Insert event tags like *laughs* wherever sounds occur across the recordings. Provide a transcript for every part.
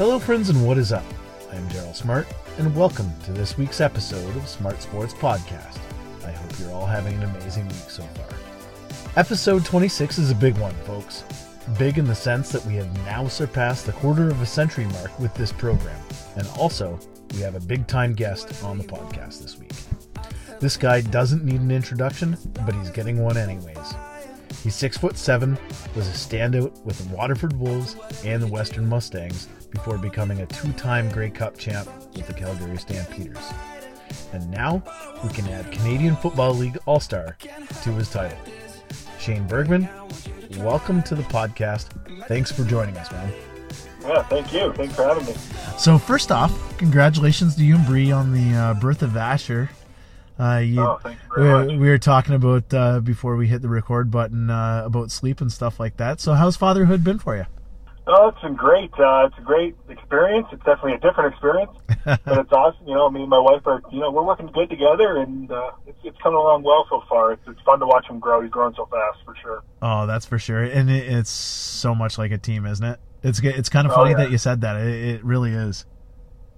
Hello, friends, and what is up? I'm Daryl Smart, and welcome to this week's episode of Smart Sports Podcast. I hope you're all having an amazing week so far. Episode 26 is a big one, folks. Big in the sense that we have now surpassed the quarter of a century mark with this program, and also we have a big time guest on the podcast this week. This guy doesn't need an introduction, but he's getting one anyways. He's six foot seven, was a standout with the Waterford Wolves and the Western Mustangs before becoming a two-time Grey Cup champ with the Calgary Stampeders. And now we can add Canadian Football League All-Star to his title. Shane Bergman, welcome to the podcast. Thanks for joining us, man. Yeah, thank you. Thanks for having me. So first off, congratulations to you and Bree on the uh, birth of Asher. Uh, you, oh, thank you very we, we were talking about uh, before we hit the record button uh, about sleep and stuff like that. So, how's fatherhood been for you? Oh, it's been great. Uh, it's a great experience. It's definitely a different experience, *laughs* but it's awesome. You know, me and my wife are, you know, we're working good together, and uh, it's it's coming along well so far. It's it's fun to watch him grow. He's growing so fast, for sure. Oh, that's for sure, and it, it's so much like a team, isn't it? It's it's kind of oh, funny oh, yeah. that you said that. It, it really is.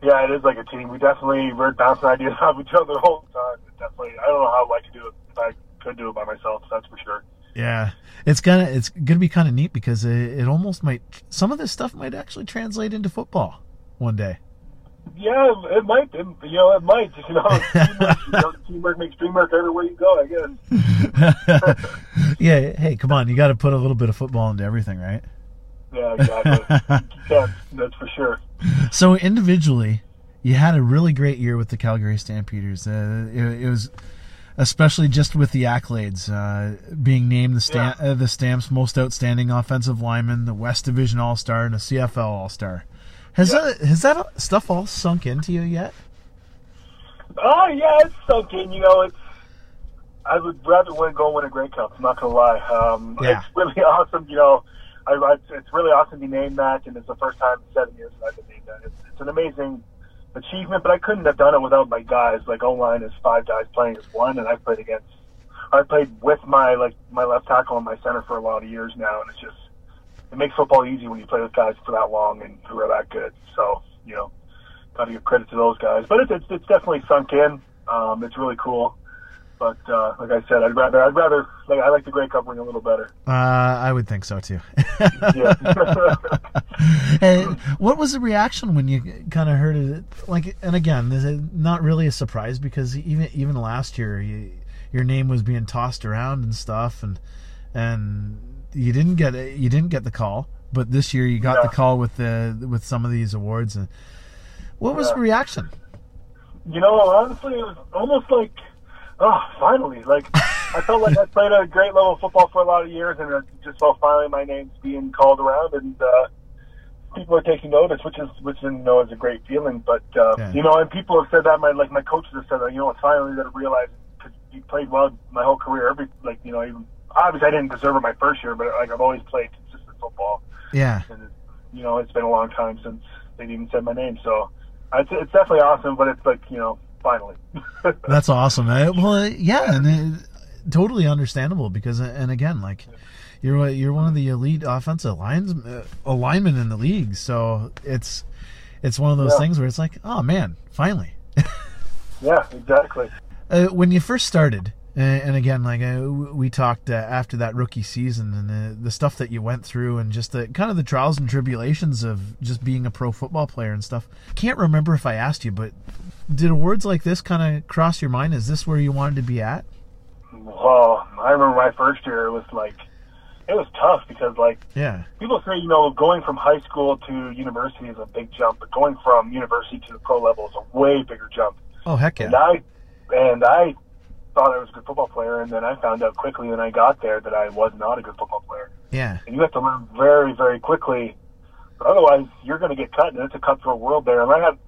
Yeah, it is like a team. We definitely we're bouncing ideas *laughs* off each other the whole time. It definitely, I don't know how I could do it if I could do it by myself. That's for sure. Yeah, it's gonna it's gonna be kind of neat because it, it almost might some of this stuff might actually translate into football one day. Yeah, it might. It, you know, it might. You know, *laughs* teamwork, you know, teamwork makes dream work everywhere you go. I guess. *laughs* yeah. Hey, come on. You got to put a little bit of football into everything, right? Yeah, exactly. *laughs* yeah, that's for sure. So individually, you had a really great year with the Calgary Stampeders. Uh, it, it, was especially just with the accolades, uh, being named the Stam- yeah. uh, the Stamps most outstanding offensive lineman, the West Division All Star, and a CFL All Star. Has yeah. that has that stuff all sunk into you yet? Oh yeah, it's sunk in. You know, it's I would rather win go win a Grey Cup. I'm not gonna lie. Um, yeah. It's really *laughs* awesome. You know I, I, it's really awesome to be named that, and it's the first time in seven years that I've been named that. It's, it's an amazing achievement, but I couldn't have done it without my guys. Like O line is five guys playing as one, and I've played against, I've played with my like my left tackle and my center for a lot of years now, and it's just it makes football easy when you play with guys for that long and who are that good. So you know, got to give credit to those guys. But it's it's, it's definitely sunk in. Um, it's really cool. But uh, like I said, I'd rather I'd rather like I like the Grey Cup ring a little better. Uh, I would think so too. *laughs* and *laughs* what was the reaction when you kind of heard it? Like, and again, this is not really a surprise because even even last year, you, your name was being tossed around and stuff, and and you didn't get it, you didn't get the call, but this year you got yeah. the call with the with some of these awards. And what was yeah. the reaction? You know, honestly, it was almost like oh, finally! Like I felt like I played a great level of football for a lot of years, and just felt finally my name's being called around, and uh, people are taking notice, which is which you know is a great feeling. But uh, yeah. you know, and people have said that. My like my coaches have said that. You know, it's finally that I realized because you played well my whole career. Every like you know, even obviously I didn't deserve it my first year, but like I've always played consistent football. Yeah. And you know, it's been a long time since they even said my name, so it's, it's definitely awesome. But it's like you know finally. *laughs* That's awesome. Well, yeah, and it, totally understandable because, and again, like you're you're one of the elite offensive lines uh, alignment in the league, so it's it's one of those yeah. things where it's like, oh man, finally. *laughs* yeah, exactly. Uh, when you first started, and again, like uh, we talked uh, after that rookie season and the, the, stuff that you went through, and just the kind of the trials and tribulations of just being a pro football player and stuff. Can't remember if I asked you, but did awards like this kind of cross your mind? Is this where you wanted to be at? Well, I remember my first year. It was like it was tough because like yeah, people say you know going from high school to university is a big jump, but going from university to the pro level is a way bigger jump. Oh heck yeah! And I and I thought I was a good football player, and then I found out quickly when I got there that I was not a good football player. Yeah. And you have to learn very, very quickly, but otherwise you're going to get cut, and it's a cutthroat world there. And I had,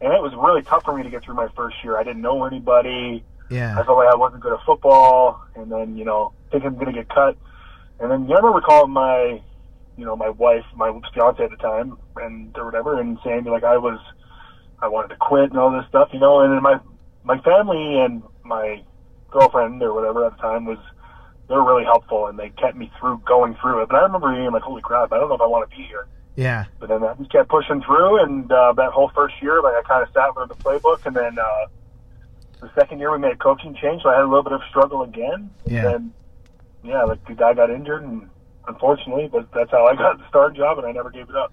and it was really tough for me to get through my first year. I didn't know anybody. Yeah. I felt like I wasn't good at football, and then you know thinking I'm going to get cut, and then I remember calling my, you know, my wife, my fiance at the time, and or whatever, and saying like I was, I wanted to quit and all this stuff, you know, and then my my family and my girlfriend or whatever at the time was they were really helpful and they kept me through going through it. But I remember being like, holy crap, I don't know if I want to be here. Yeah. But then I just kept pushing through, and uh, that whole first year, like I kind of sat with the playbook, and then uh, the second year we made a coaching change, so I had a little bit of struggle again. And Yeah. Then, yeah, like the guy got injured, and unfortunately, but that's how I *laughs* got the starting job, and I never gave it up.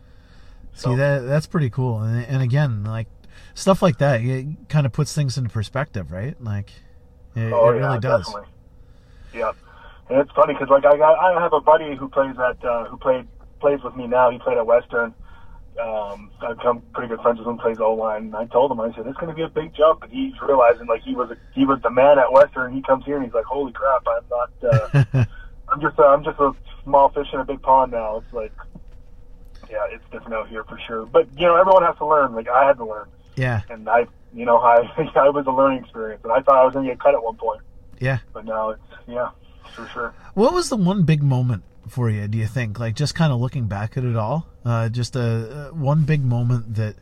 See that that's pretty cool, and, and again, like stuff like that, it kind of puts things into perspective, right? Like it, oh it yeah, really does. definitely. Yeah, and it's funny because like I got I have a buddy who plays at uh, who played plays with me now. He played at Western. Um, I've become pretty good friends with him. Plays O line. And I told him I said it's going to be a big jump, and he's realizing like he was a, he was the man at Western. He comes here and he's like, holy crap, I'm not. Uh, *laughs* I'm just a, I'm just a small fish in a big pond now. It's like, yeah, it's different out here for sure. But you know, everyone has to learn. Like I had to learn, yeah, and I, you know, *laughs* I I was a learning experience, and I thought I was going to get cut at one point, yeah. but now it's yeah, for sure. What was the one big moment for you? Do you think, like, just kind of looking back at it all, uh, just a uh, one big moment that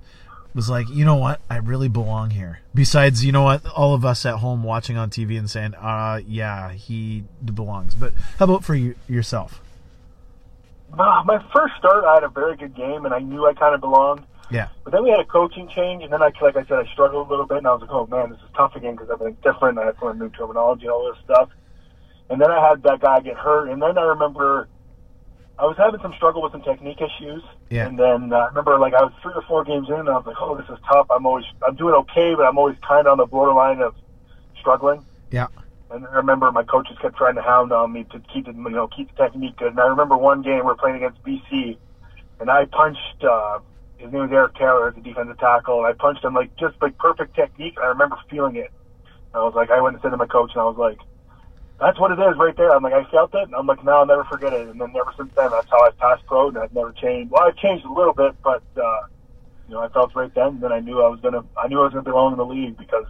was like, you know what, I really belong here. Besides, you know what, all of us at home watching on TV and saying, uh, yeah, he belongs. But how about for you, yourself? Uh, my first start, I had a very good game, and I knew I kind of belonged. Yeah, But then we had a coaching change, and then I, like I said, I struggled a little bit, and I was like, oh man, this is tough again because everything's different. I have to learn new terminology, all this stuff. And then I had that guy get hurt, and then I remember I was having some struggle with some technique issues. Yeah. And then uh, I remember like I was three or four games in, and I was like, oh, this is tough. I'm always I'm doing okay, but I'm always kind of on the borderline of struggling. yeah, And I remember my coaches kept trying to hound on me to keep the you know keep the technique good. And I remember one game we were playing against BC, and I punched uh, his name was Eric Taylor a defensive tackle, and I punched him like just like perfect technique. I remember feeling it. I was like, I went and said to my coach, and I was like, "That's what it is right there." I'm like, I felt it, and I'm like, "No, I'll never forget it." And then ever since then, that's how I've passed pro, and I've never changed. Well, I've changed a little bit, but uh, you know, I felt right then. And then I knew I was gonna, I knew I was gonna belong in the league because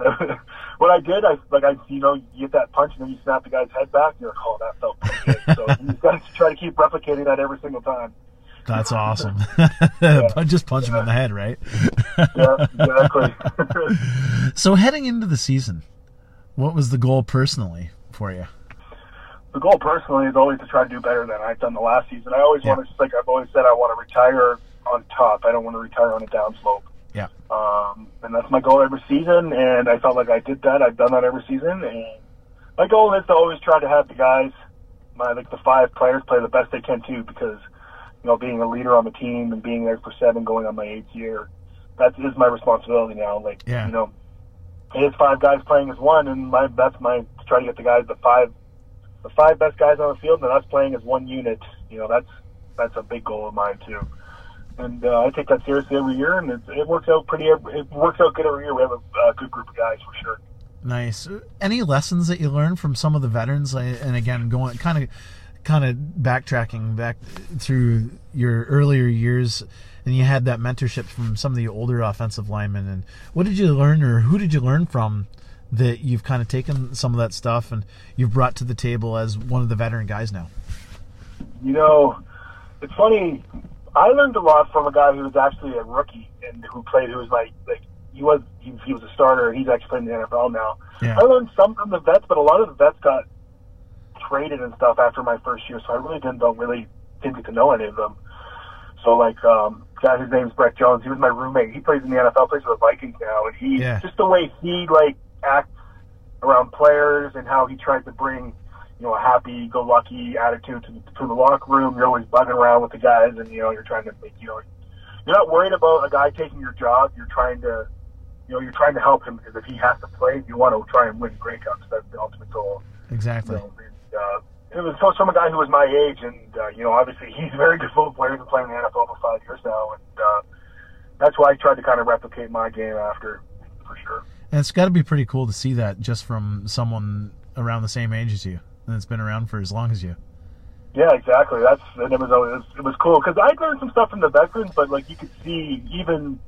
*laughs* what I did, I like I you know you get that punch and then you snap the guy's head back. And you're like, oh, that felt pretty good. So *laughs* you got to try to keep replicating that every single time. That's *laughs* awesome. *laughs* just punch him in the head, right? Yeah, exactly. *laughs* So heading into the season, what was the goal personally for you? the goal personally is always to try to do better than I've done the last season. I always Yeah. want to, like I've always said, I want to retire on top. I don't want to retire on a downslope. Yeah. Um, and that's my goal every season. And I felt like I did that. I've done that every season. And my goal is to always try to have the guys, my like the five players, play the best they can too. Because you know, being a leader on the team and being there for seven, going on my eighth year, that is my responsibility now. Like Yeah. you know, it is five guys playing as one, and my that's my to try to get the guys the five the five best guys on the field and us playing as one unit. You know, that's that's a big goal of mine too. And uh, I take that seriously every year, and it, it works out pretty. It works out good every year. We have a, a good group of guys for sure. Nice. Any lessons that you learned from some of the veterans? And again, going kind of, kind of backtracking back through your earlier years, and you had that mentorship from some of the older offensive linemen. And what did you learn, or who did you learn from, that you've kind of taken some of that stuff and you've brought to the table as one of the veteran guys now? You know, it's funny. I learned a lot from a guy who was actually a rookie and who played. Who was like like he was he, he was a starter. He's actually playing in the NFL now. Yeah. I learned some from the vets, but a lot of the vets got traded and stuff after my first year, so I really didn't don't really didn't get to know any of them. So like um guy his name's Brett Jones, he was my roommate. He plays in the NFL, plays for the Vikings now, and he Yeah. just the way he like acts around players and how he tries to bring you know a happy go lucky attitude to, to the locker room. You're always bugging around with the guys, and you know you're trying to make you know you're not worried about a guy taking your job. You're trying to you know you're trying to help him because if he has to play, you want to try and win Grey Cups. That's the ultimate goal. Exactly. You know, uh, it was so from a guy who was my age, and uh, you know, obviously he's a very *laughs* good football player. He's been playing in the NFL for five years now, and uh, that's why I tried to kind of replicate my game after, for sure. And it's got to be pretty cool to see that just from someone around the same age as you and that's been around for as long as you. Yeah, exactly. That's and it was always, it was cool because I learned some stuff from the veterans, but like you could see even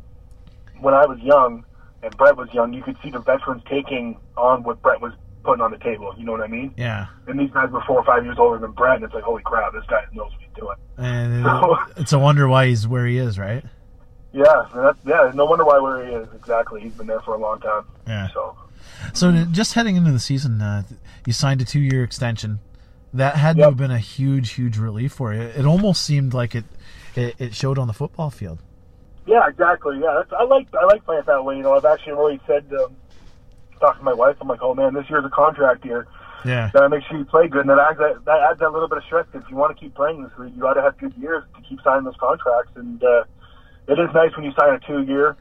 when I was young and Brett was young, you could see the veterans taking on what Brett was putting on the table. You know what I mean? Yeah. And these guys were four or five years older than Brett, and it's like, holy crap, this guy knows what he's doing. And *laughs* it's a wonder why he's where he is, right? Yeah, that's, yeah. No wonder why where he is. Exactly, he's been there for a long time. Yeah. So So just heading into the season, uh, you signed a two-year extension, That had yep. to have been a huge, huge relief for you. It almost seemed like it, it, it showed on the football field. Yeah, exactly. Yeah, I like I like playing it that way. You know, I've actually already said, um, talking to my wife, I'm like, oh man, this year's a contract year. Yeah. Gotta make sure you play good, and that adds that, that adds that little bit of stress. If you want to keep playing this league, you got to have good years to keep signing those contracts. And uh, it is nice when you sign a two year.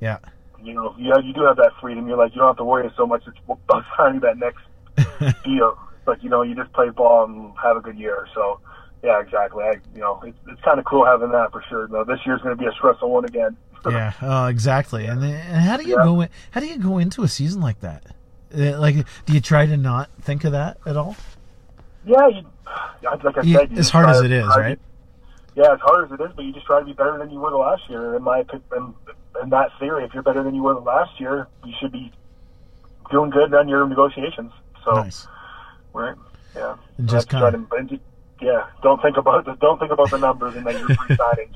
Yeah. You know, you you do have that freedom. You're like you don't have to worry so much about *laughs* signing that next *laughs* deal. But you know, you just play ball and have a good year. So yeah, exactly. I, you know, it's, it's kind of cool having that for sure. Though this year's going to be a stressful one again. Yeah, uh, exactly. And, and how do you yeah. go? In, how do you go into a season like that? Uh, like, do you try to not think of that at all? Yeah, you, like I said, as hard as it is, right? yeah, as hard as it is, but you just try to be better than you were the last year. In my in, in that theory, if you're better than you were the last year, you should be doing good on your negotiations. So, nice. right, yeah, and just kind of, yeah, don't think about the, don't think about the numbers and then you're *laughs* free signing.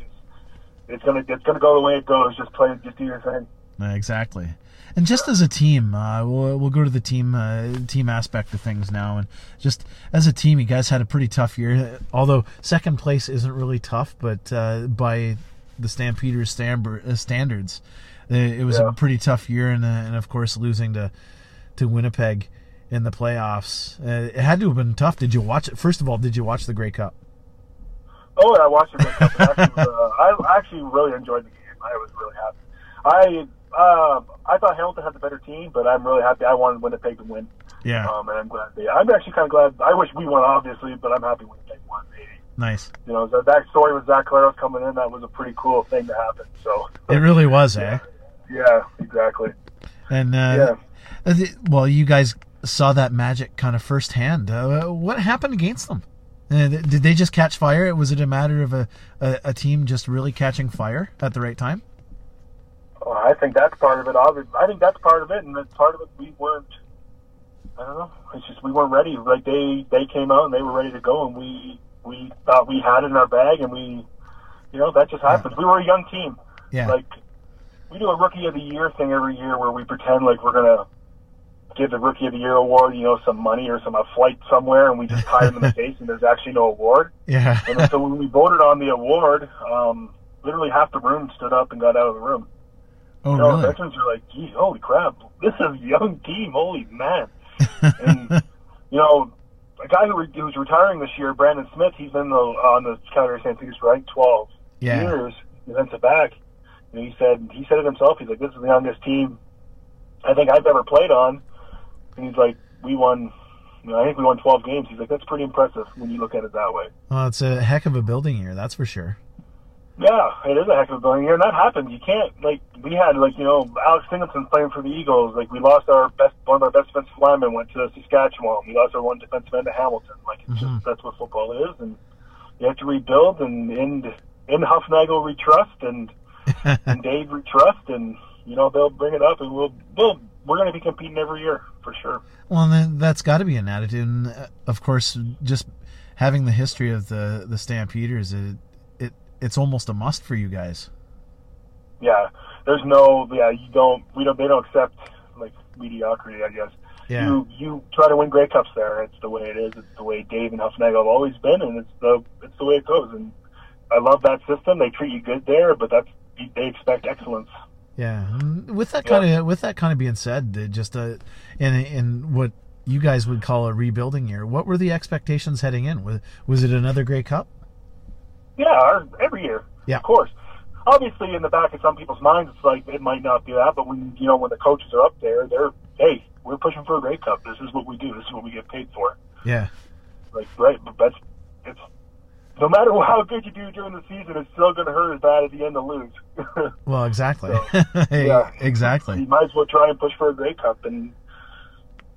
It's gonna it's gonna go the way it goes. Just play, just do your thing. Exactly. And just as a team, uh, we'll we'll go to the team uh, team aspect of things now. And just as a team, you guys had a pretty tough year. Although second place isn't really tough, but uh, by the Stampeders uh, standards, uh, it was yeah. a pretty tough year. And, uh, and of course, losing to to Winnipeg in the playoffs, it had to have been tough. Did you watch it? First of all, did you watch the Grey Cup? Oh, I watched the Grey Cup. Actually, *laughs* I actually really enjoyed the game. I was really happy. I uh, I thought Hamilton had the better team, but I'm really happy. I wanted Winnipeg to win. Yeah. Um, and I'm glad they. I'm actually kind of glad. I wish we won, obviously, but I'm happy Winnipeg won. Maybe. Nice. You know, that, that story with Zach Collaros coming in, that was a pretty cool thing to happen. So. It really was, eh? Yeah, exactly. And uh, yeah. well, you guys saw that magic kind of firsthand. Uh, what happened against them? Uh, did they just catch fire? Was it a matter of a, a, a team just really catching fire at the right time? I think that's part of it. I think that's part of it, and that's part of it we weren't. I don't know. It's just we weren't ready. Like they they came out and they were ready to go, and we we thought we had it in our bag, and we, you know, that just happens. Yeah. We were a young team. Yeah. Like we do a rookie of the year thing every year where we pretend like we're gonna give the rookie of the year award, you know, some money or some a flight somewhere, and we just tie them in the *laughs* face, and there's actually no award. Yeah. and so when we voted on the award, um, literally half the room stood up and got out of the room. Oh, you know, really? Veterans are like, gee, holy crap, this is a young team, holy man. *laughs* and, you know, a guy who, re- who's retiring this year, Brandon Smith, he's been the, on the Calgary Stampeders for like 12 yeah. years, defensive back. And he said, he said it himself, he's like, this is the youngest team I think I've ever played on. And he's like, we won you know, I think we won 12 games. He's like, that's pretty impressive when you look at it that way. Well, it's a heck of a building year, that's for sure. Yeah, it is a heck of a building year, and that happens. You can't like we had like you know Alex Singleton playing for the Eagles. Like we lost our best one of our best defensive linemen went to Saskatchewan. We lost our one defensive end to Hamilton. Like it's mm-hmm. just that's what football is, and you have to rebuild. And in in Hufnagel we trust, and *laughs* and Dave we trust, and you know they'll bring it up, and we'll we'll we're going to be competing every year for sure. Well, then that's got to be an attitude, and uh, of course, just having the history of the the Stampeders, it, it it's almost a must for you guys. Yeah, there's no yeah you don't we don't they don't accept like mediocrity I guess. Yeah. You you try to win Grey Cups there. It's the way it is. It's the way Dave and Hufnagel have always been, and it's the it's the way it goes. And I love that system. They treat you good there, but that's they expect excellence. Yeah, with that kind yeah. of with that kind of being said, just uh, in in what you guys would call a rebuilding year, what were the expectations heading in? Was was it another Grey Cup? Yeah, our, every year. Yeah. Of course. Obviously, in the back of some people's minds, it's like it might not be that, but when you know when the coaches are up there, they're hey, we're pushing for a Grey Cup. This is what we do. This is what we get paid for. Yeah. Like right, but that's it's no matter how good you do during the season, it's still going to hurt as bad at the end to lose. *laughs* well, exactly. So, *laughs* yeah, exactly. You might as well try and push for a Grey Cup, and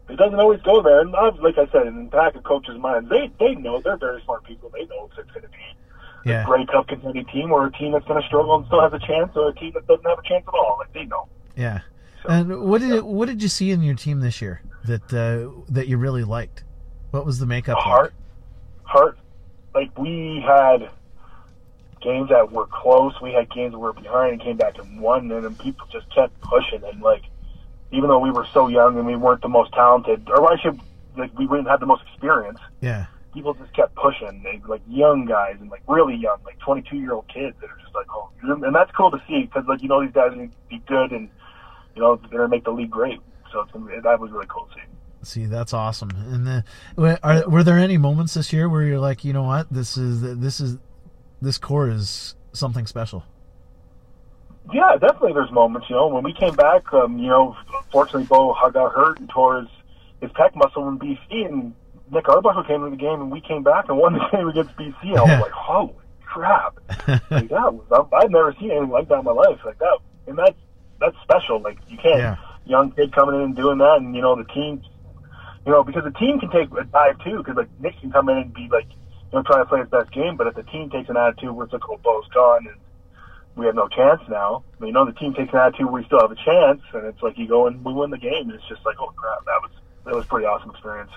it doesn't always go there. And like I said, in the back of coaches' minds, they they know they're very smart people. They know it's going to be yeah. a Grey Cup contending team or a team that's going to struggle and still has a chance or a team that doesn't have a chance at all. Like they know. Yeah. So, and what did yeah. what did you see in your team this year that uh, that you really liked? What was the makeup? Heart, like? heart. Like we had games that were close. We had games that were behind and came back and won, and then people just kept pushing. And like, even though we were so young and we weren't the most talented, or I should, like, we didn't have the most experience. Yeah people just kept pushing. They like young guys and like really young, like 22 year old kids that are just like, oh, and that's cool to see because like you know these guys are gonna be good and you know they're gonna make the league great. So it's, that was really cool to see. See, that's awesome. And the, are, were there any moments this year where you're like, you know what, this is this is this core is something special? Yeah, definitely. There's moments. You know, when we came back, um, you know, fortunately, Bo got hurt and tore his, his pec muscle in BC, and Nick Arbuckle came into the game, and we came back and won the *laughs* game against BC. I was like, holy crap! *laughs* like that was, I've never seen anything like that in my life. Like that, and that's that's special. Like you can't yeah. young kid coming in and doing that, and you know the team you know, because the team can take a dive too, because like Nick can come in and be like, you know, trying to play his best game, but if the team takes an attitude where it's like, oh, Bo's gone and we have no chance now, I mean, you know, the team takes an attitude where we still have a chance, and it's like you go and we win the game, and it's just like, oh crap, that was that was pretty awesome experience.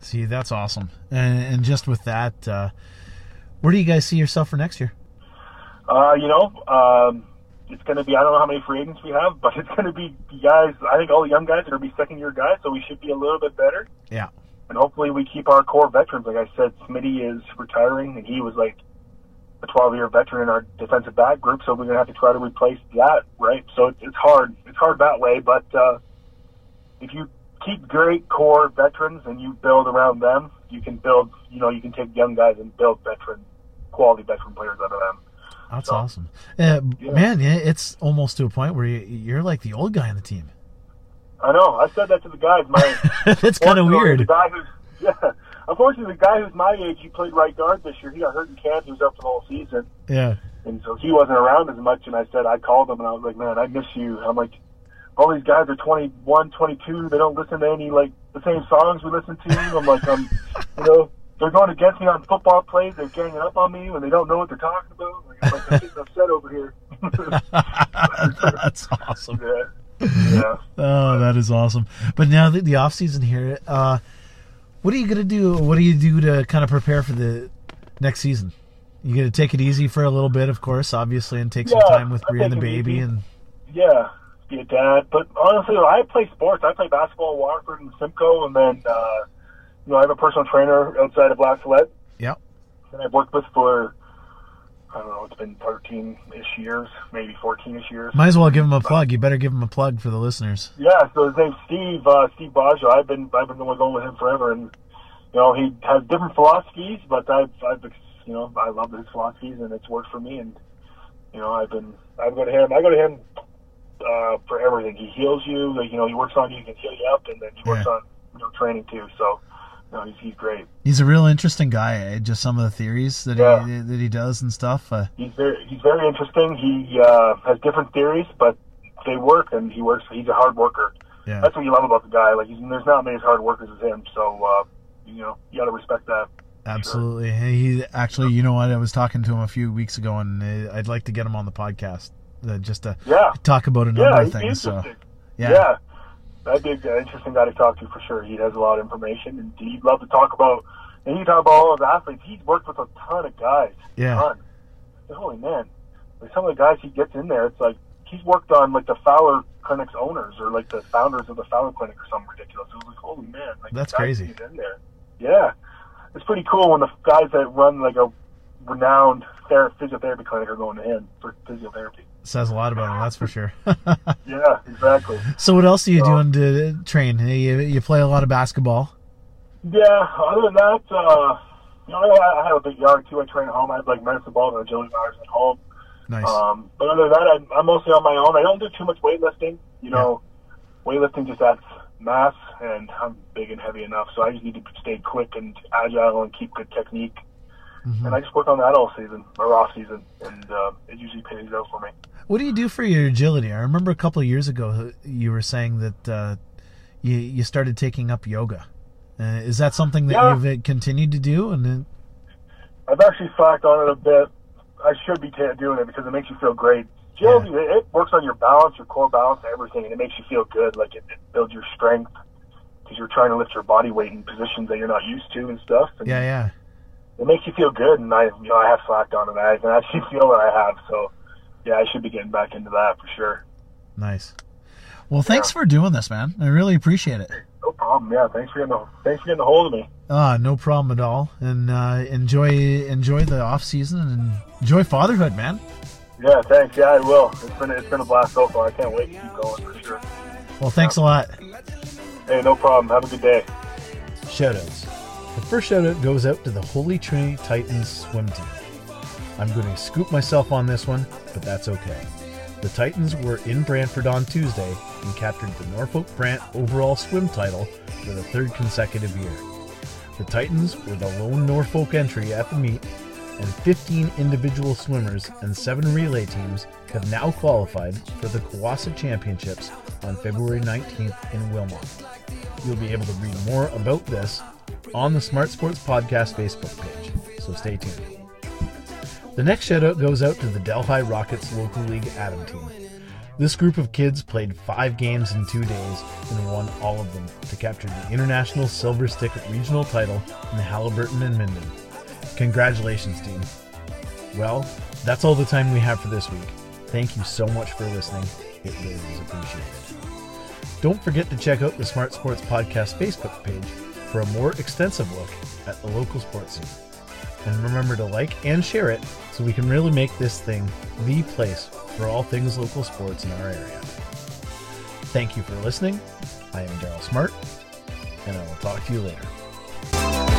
See, that's awesome, and, and just with that, uh, where do you guys see yourself for next year? Uh, you know, um, it's going to be I don't know how many free agents we have, but it's going to be guys. I think all the young guys are going to be second year guys, so we should be a little bit better. Yeah. And hopefully we keep our core veterans. Like I said, Smitty is retiring, and he was like a 12 year veteran in our defensive back group, so we're going to have to try to replace that, right? So it's, it's hard. It's hard that way, but uh, if you keep great core veterans and you build around them, you can build. You know, you can take young guys and build veteran, quality veteran players out of them. That's so, awesome, uh, yeah. man. It's almost to a point where you, are like the old guy on the team. I know. I said that to the guys. My *laughs* that's kind of weird. The guy who's *laughs* yeah. Unfortunately, the guy who's my age, he played right guard this year. He got hurt in camp. He was out for the whole season. Yeah. And so he wasn't around as much. And I said, I called him and I was like, man, I miss you. I'm like, all these guys are 21, 22. They don't listen to any like the same songs we listen to. I'm like, I'm, you know they're going against me on football plays. They're ganging up on me when they don't know what they're talking about. Like, I'm, like, I'm getting upset over here. *laughs* That's awesome. Yeah. yeah. *laughs* Oh, that is awesome. But now the, the off season here, uh, what are you gonna do? What do you do to kind of prepare for the next season? You gonna take it easy for a little bit, of course, obviously, and take yeah, some time with Bria and the baby, easy. and yeah, be a dad. But honestly, I play sports. I play basketball, Waterford, and Simcoe, and then. Uh, you know, I have a personal trainer outside of Black Yep. That I've worked with for, I don't know, it's been 13 ish years, maybe 14 ish years. Might as well give him a plug. You better give him a plug for the listeners. Yeah, so his name's Steve, uh, Steve Baggio. I've been, I've been going with him forever. And, you know, he has different philosophies, but I've, I've, you know, I love his philosophies and it's worked for me. And, you know, I've been, I go to him, I go to him, uh, for everything. He heals you, like, you know, he works on you, he can heal you up, and then he works yeah. on, you know, training too. So, no, he's, he's great. He's a real interesting guy. Eh? Just some of the theories that yeah. he that he does and stuff. Uh, he's very he's very interesting. He uh, has different theories, but they work, and he works. He's a hard worker. Yeah. That's what you love about the guy. Like, there's not many hard workers as him. So, uh, you know, you got to respect that. Absolutely. Sure. He actually, you know what? I was talking to him a few weeks ago, and uh, I'd like to get him on the podcast uh, just to yeah. talk about a number yeah, of things. So, yeah. yeah that'd be an interesting guy to talk to for sure. He has a lot of information, and he'd love to talk about. And he talk about all his athletes. He's worked with a ton of guys. Yeah. Ton. Holy man, like some of the guys he gets in there, it's like he's worked on like the Fowler Clinic's owners or like the founders of the Fowler Clinic or something ridiculous. It was like, holy man, like that's crazy. In there, yeah, it's pretty cool when the guys that run like a renowned physiotherapy clinic are going to him for physiotherapy says a lot about him. That's for sure. *laughs* yeah, exactly. So what else are you doing to train? You, you play a lot of basketball. Yeah. Other than that, uh, you know, I, I have a big yard too. I train at home. I have like medicine balls and agility bars at home. Nice. Um, but other than that, I'm, I'm mostly on my own. I don't do too much weightlifting. You know, yeah. weightlifting just adds mass, and I'm big and heavy enough, so I just need to stay quick and agile and keep good technique. Mm-hmm. And I just work on that all season or off season, and uh, it usually pays out for me. What do you do for your agility? I remember a couple of years ago you were saying that uh, you you started taking up yoga. Uh, is that something that yeah. you've uh, continued to do? And then... I've actually slacked on it a bit. I should be t- doing it because it makes you feel great. Agility, yeah. it, works on your balance, your core balance, everything, and it makes you feel good. Like it, it builds your strength because you're trying to lift your body weight in positions that you're not used to and stuff. And yeah, yeah. It makes you feel good, and I, you know, I have slacked on it. I can actually *laughs* feel that I have. So yeah, I should be getting back into that for sure. Nice. Well, thanks yeah. for doing this, man. I really appreciate it. No problem. Yeah, thanks for getting the, thanks for getting a hold of me. Ah, no problem at all. And uh, enjoy enjoy the off season and enjoy fatherhood, man. Yeah, thanks. Yeah, I will. It's been it's been a blast so far. I can't wait to keep going for sure. Well, thanks a lot. Hey, no problem. Have a good day. Shoutouts. First shoutout goes out to the Holy Trinity Titans swim team. I'm going to scoop myself on this one, but that's okay. The Titans were in Brantford on Tuesday and captured the Norfolk Brant overall swim title for the third consecutive year. The Titans were the lone Norfolk entry at the meet, and 15 individual swimmers and 7 relay teams have now qualified for the CWOSSA Championships on February 19th in Wilmot. You'll be able to read more about this on the Smart Sports Podcast Facebook page, so stay tuned. The next shout out goes out to the Delhi Rockets Local League Atom team. This group of kids played five games in two days and won all of them to capture the International Silver Stick Regional title in Haliburton and Minden. Congratulations, team. Well, that's all the time we have for this week. Thank you so much for listening. It really is appreciated. Don't forget to check out the Smart Sports Podcast Facebook page for a more extensive look at the local sports scene. And remember to like and share it so we can really make this thing the place for all things local sports in our area. Thank you for listening. I am Daryl Smart, and I will talk to you later.